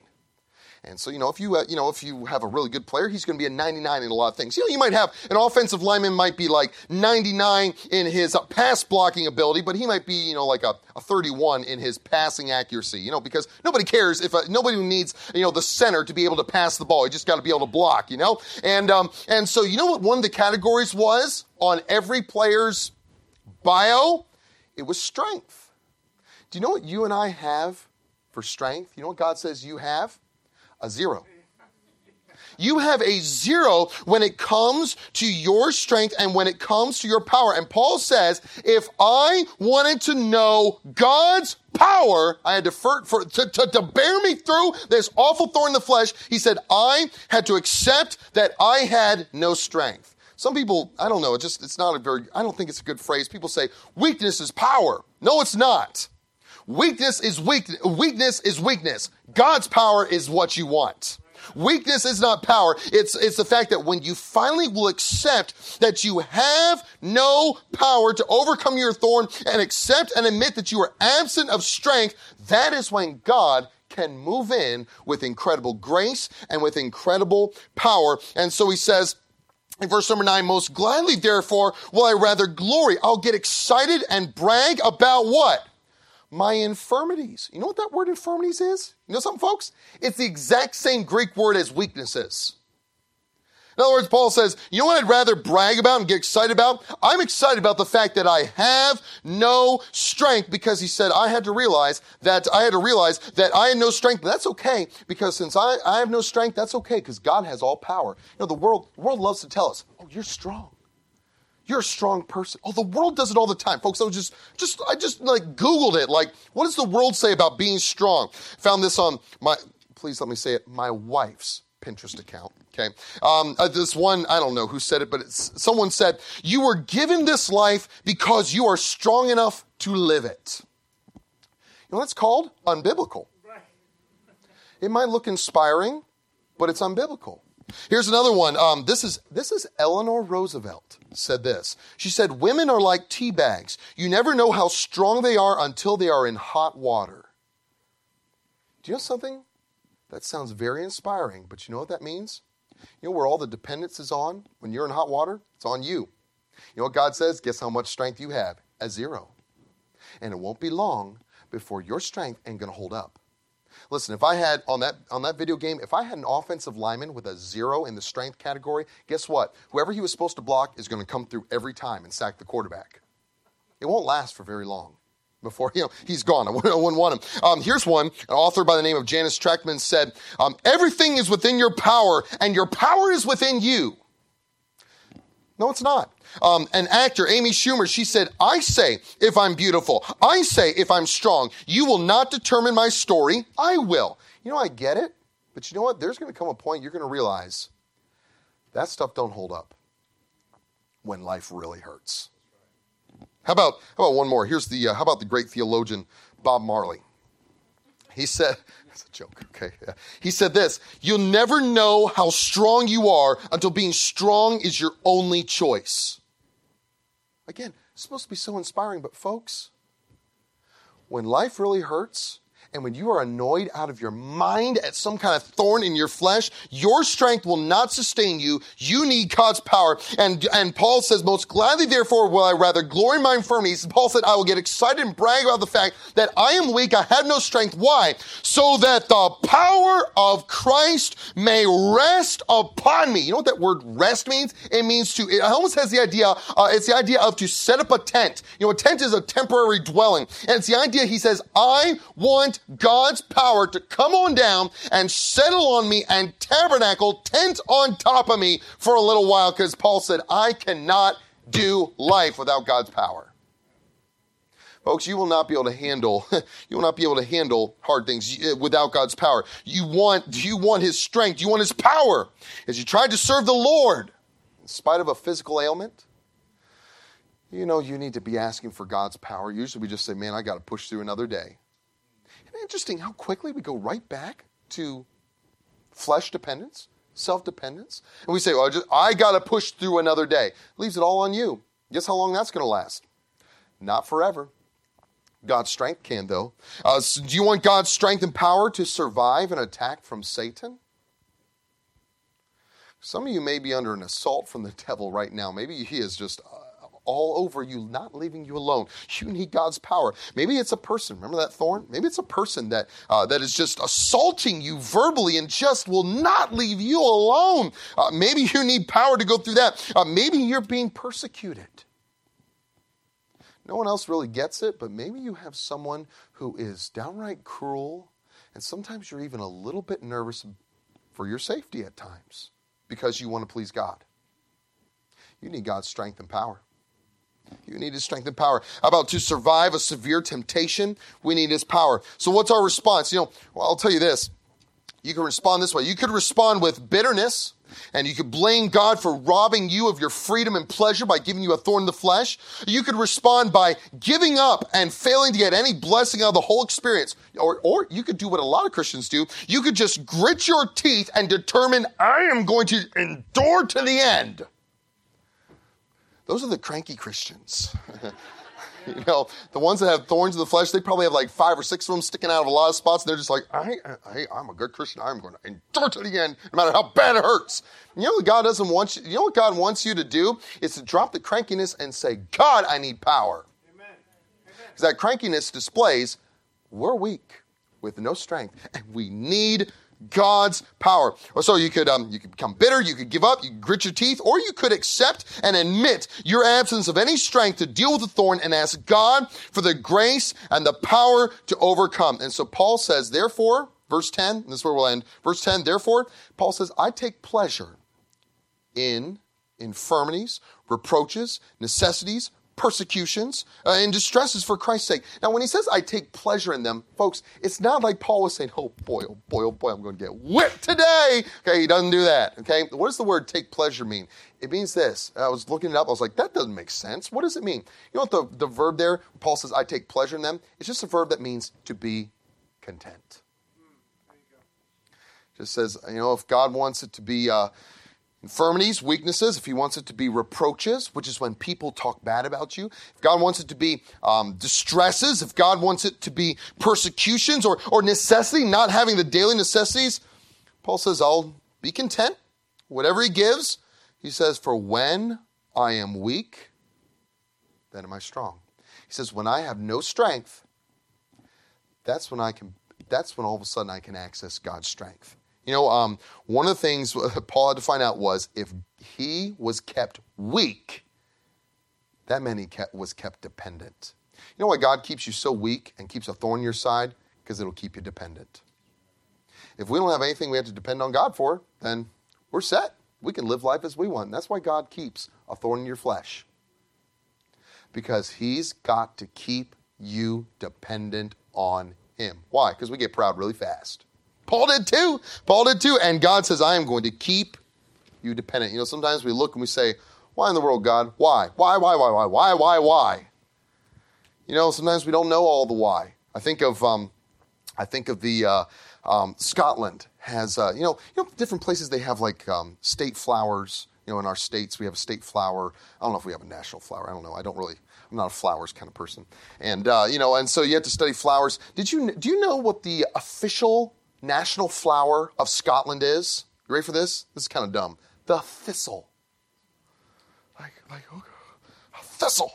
And so, you know, if you, uh, you know, if you have a really good player, he's going to be a 99 in a lot of things. You know, you might have an offensive lineman might be like 99 in his uh, pass blocking ability, but he might be, you know, like a, a 31 in his passing accuracy, you know, because nobody cares if, uh, nobody needs, you know, the center to be able to pass the ball. You just got to be able to block, you know? And, um, and so, you know what one of the categories was on every player's bio? It was strength. Do you know what you and I have for strength? You know what God says you have? A zero. You have a zero when it comes to your strength and when it comes to your power. And Paul says, if I wanted to know God's power, I had to, for, for, to, to, to bear me through this awful thorn in the flesh. He said, I had to accept that I had no strength. Some people, I don't know, it just, it's not a very, I don't think it's a good phrase. People say, weakness is power. No, it's not. Weakness is weak, weakness is weakness. God's power is what you want. Weakness is not power. It's, it's the fact that when you finally will accept that you have no power to overcome your thorn and accept and admit that you are absent of strength, that is when God can move in with incredible grace and with incredible power. And so he says, in verse number nine, most gladly, therefore, will I rather glory. I'll get excited and brag about what? My infirmities. You know what that word infirmities is? You know something, folks? It's the exact same Greek word as weaknesses. In other words, Paul says, you know what I'd rather brag about and get excited about? I'm excited about the fact that I have no strength because he said I had to realize that I had to realize that I had no strength, but that's okay because since I, I have no strength, that's okay because God has all power. You know, the world, the world loves to tell us, oh, you're strong. You're a strong person. Oh, the world does it all the time, folks. I was just, just, I just like Googled it. Like, what does the world say about being strong? Found this on my, please let me say it, my wife's Pinterest account. Okay. Um, uh, this one, I don't know who said it, but someone said, you were given this life because you are strong enough to live it. You know what it's called? Unbiblical. It might look inspiring, but it's unbiblical. Here's another one. Um, this is this is Eleanor Roosevelt said this. She said, "Women are like tea bags. You never know how strong they are until they are in hot water." Do you know something? That sounds very inspiring, but you know what that means? You know where all the dependence is on when you're in hot water? It's on you. You know what God says? Guess how much strength you have? A zero. And it won't be long before your strength ain't going to hold up. Listen, if I had on that on that video game, if I had an offensive lineman with a zero in the strength category, guess what? Whoever he was supposed to block is going to come through every time and sack the quarterback. It won't last for very long before you know he's gone. I wouldn't, want him. Um, here's one. An author by the name of Janice Trachtman said, um, "Everything is within your power, and your power is within you." No, it's not. Um, an actor, Amy Schumer, she said, I say if I'm beautiful. I say if I'm strong. You will not determine my story. I will. You know, I get it. But you know what? There's going to come a point you're going to realize that stuff don't hold up when life really hurts. How about, how about one more? Here's the, uh, how about the great theologian Bob Marley? He said, it's a joke, okay? Yeah. He said this You'll never know how strong you are until being strong is your only choice. Again, it's supposed to be so inspiring, but folks, when life really hurts, and when you are annoyed out of your mind at some kind of thorn in your flesh, your strength will not sustain you. You need God's power. And, and Paul says, most gladly, therefore, will I rather glory in my infirmities. Paul said, I will get excited and brag about the fact that I am weak. I have no strength. Why? So that the power of Christ may rest upon me. You know what that word rest means? It means to, it almost has the idea, uh, it's the idea of to set up a tent. You know, a tent is a temporary dwelling. And it's the idea, he says, I want God's power to come on down and settle on me and tabernacle, tent on top of me for a little while because Paul said, I cannot do life without God's power. Folks, you will not be able to handle, you will not be able to handle hard things uh, without God's power. You want, you want His strength, you want His power. As you try to serve the Lord, in spite of a physical ailment, you know you need to be asking for God's power. Usually we just say, man, I got to push through another day interesting how quickly we go right back to flesh dependence, self dependence? And we say, well, I, just, I got to push through another day. Leaves it all on you. Guess how long that's going to last? Not forever. God's strength can, though. Uh, so do you want God's strength and power to survive an attack from Satan? Some of you may be under an assault from the devil right now. Maybe he is just uh, all over you, not leaving you alone. You need God's power. Maybe it's a person. Remember that thorn? Maybe it's a person that uh, that is just assaulting you verbally and just will not leave you alone. Uh, maybe you need power to go through that. Uh, maybe you're being persecuted. No one else really gets it, but maybe you have someone who is downright cruel, and sometimes you're even a little bit nervous for your safety at times because you want to please God. You need God's strength and power. You need his strength and power. About to survive a severe temptation? We need his power. So, what's our response? You know, well, I'll tell you this. You can respond this way. You could respond with bitterness, and you could blame God for robbing you of your freedom and pleasure by giving you a thorn in the flesh. You could respond by giving up and failing to get any blessing out of the whole experience. Or, or you could do what a lot of Christians do. You could just grit your teeth and determine, I am going to endure to the end. Those are the cranky Christians. you know, the ones that have thorns in the flesh, they probably have like five or six of them sticking out of a lot of spots. And they're just like, I, I, I'm a good Christian. I'm going to endure to the end, no matter how bad it hurts. You know what God doesn't want you, you know what God wants you to do? Is to drop the crankiness and say, God, I need power. Because that crankiness displays we're weak with no strength and we need God's power. So you could um, you could become bitter, you could give up, you could grit your teeth, or you could accept and admit your absence of any strength to deal with the thorn and ask God for the grace and the power to overcome. And so Paul says, therefore, verse 10, this is where we'll end. Verse 10, therefore, Paul says, I take pleasure in infirmities, reproaches, necessities, persecutions uh, and distresses for Christ's sake. Now, when he says I take pleasure in them, folks, it's not like Paul was saying, oh boy, oh boy, oh boy, I'm going to get whipped today. Okay, he doesn't do that. Okay, what does the word take pleasure mean? It means this. I was looking it up. I was like, that doesn't make sense. What does it mean? You know what the, the verb there, Paul says, I take pleasure in them? It's just a verb that means to be content. Just says, you know, if God wants it to be uh, infirmities, weaknesses, if He wants it to be reproaches, which is when people talk bad about you, if God wants it to be um, distresses, if God wants it to be persecutions or, or necessity, not having the daily necessities, Paul says, I'll be content. Whatever He gives, He says, for when I am weak, then am I strong. He says, when I have no strength, that's when I can, that's when all of a sudden I can access God's strength. You know, um, one of the things Paul had to find out was if he was kept weak, that meant he kept, was kept dependent. You know why God keeps you so weak and keeps a thorn in your side? Because it'll keep you dependent. If we don't have anything we have to depend on God for, then we're set. We can live life as we want. That's why God keeps a thorn in your flesh. Because He's got to keep you dependent on Him. Why? Because we get proud really fast. Paul did too. Paul did too. And God says, I am going to keep you dependent. You know, sometimes we look and we say, Why in the world, God? Why? Why, why, why, why, why, why, why? You know, sometimes we don't know all the why. I think of, um, I think of the uh, um, Scotland has, uh, you know, you know, different places they have like um, state flowers. You know, in our states we have a state flower. I don't know if we have a national flower. I don't know. I don't really. I'm not a flowers kind of person. And uh, you know, and so you have to study flowers. Did you do you know what the official national flower of Scotland is? You ready for this? This is kind of dumb. The thistle. Like, like, oh, a thistle.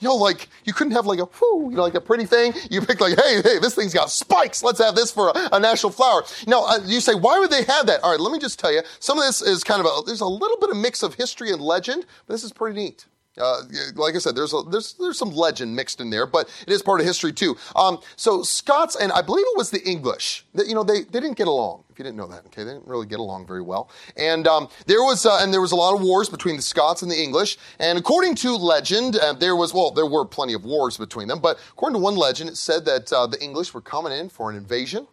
You know, like you couldn't have like a whoo, you know, like a pretty thing. You pick like, hey, hey, this thing's got spikes. Let's have this for a, a national flower. Now, uh, you say, why would they have that? All right, let me just tell you. Some of this is kind of a, there's a little bit of mix of history and legend, but this is pretty neat. Uh, like I said, there's a, there's there's some legend mixed in there, but it is part of history too. Um, so Scots and I believe it was the English that you know they, they didn't get along. If you didn't know that, okay, they didn't really get along very well. And um, there was uh, and there was a lot of wars between the Scots and the English. And according to legend, uh, there was well there were plenty of wars between them, but according to one legend, it said that uh, the English were coming in for an invasion.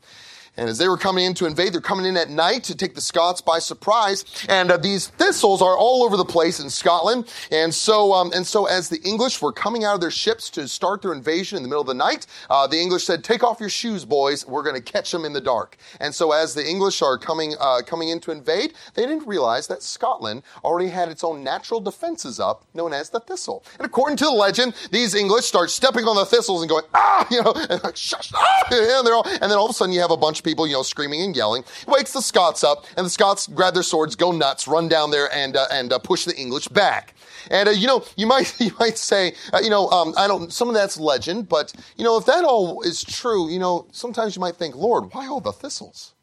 And as they were coming in to invade, they're coming in at night to take the Scots by surprise. And uh, these thistles are all over the place in Scotland. And so, um, and so as the English were coming out of their ships to start their invasion in the middle of the night, uh, the English said, "Take off your shoes, boys. We're going to catch them in the dark." And so, as the English are coming uh, coming in to invade, they didn't realize that Scotland already had its own natural defenses up, known as the thistle. And according to the legend, these English start stepping on the thistles and going, "Ah!" You know, and like, "Shush!" Ah! And, they're all, and then all of a sudden, you have a bunch people, you know, screaming and yelling. wakes the Scots up, and the Scots grab their swords, go nuts, run down there, and uh, and uh, push the English back. And uh, you know, you might you might say, uh, you know, um, I don't. Some of that's legend, but you know, if that all is true, you know, sometimes you might think, Lord, why all the thistles?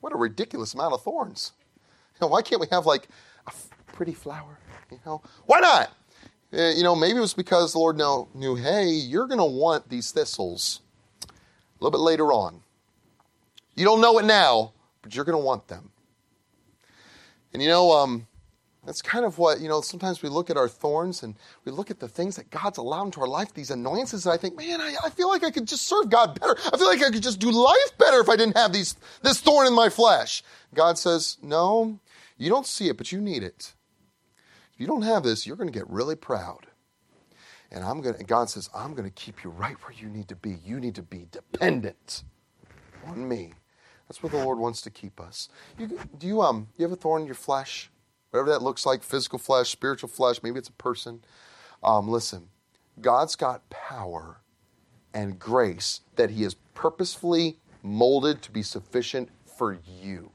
What a ridiculous amount of thorns. You know, why can't we have like a pretty flower? You know, why not? Uh, you know, maybe it was because the Lord know, knew, hey, you're going to want these thistles a little bit later on. You don't know it now, but you're going to want them. And you know, um, that's kind of what, you know, sometimes we look at our thorns and we look at the things that God's allowed into our life, these annoyances, and I think, man, I, I, feel like I could just serve God better. I feel like I could just do life better if I didn't have these, this thorn in my flesh. God says, no, you don't see it, but you need it. If you don't have this, you're going to get really proud. And I'm going to, God says, I'm going to keep you right where you need to be. You need to be dependent on me. That's where the Lord wants to keep us. You, do you um you have a thorn in your flesh? Whatever that looks like, physical flesh, spiritual flesh, maybe it's a person. Um, listen, God's got power and grace that He has purposefully molded to be sufficient for you.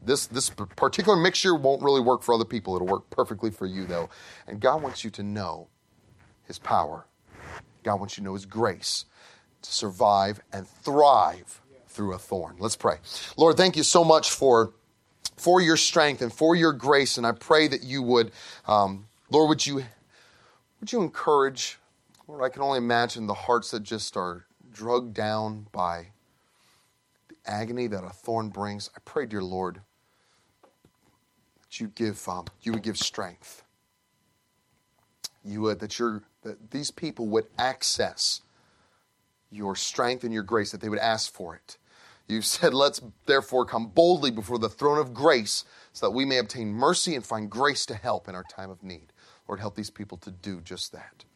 This, this particular mixture won't really work for other people. It'll work perfectly for you, though. And God wants you to know His power. God wants you to know His grace to survive and thrive through a thorn. Let's pray. Lord, thank you so much for, for your strength and for your grace. And I pray that you would, um, Lord, would you, would you encourage, Lord, I can only imagine the hearts that just are drugged down by the agony that a thorn brings. I pray, dear Lord, that you give, um, you would give strength. You would, that, your, that these people would access your strength and your grace, that they would ask for it. You said, Let's therefore come boldly before the throne of grace so that we may obtain mercy and find grace to help in our time of need. Lord, help these people to do just that.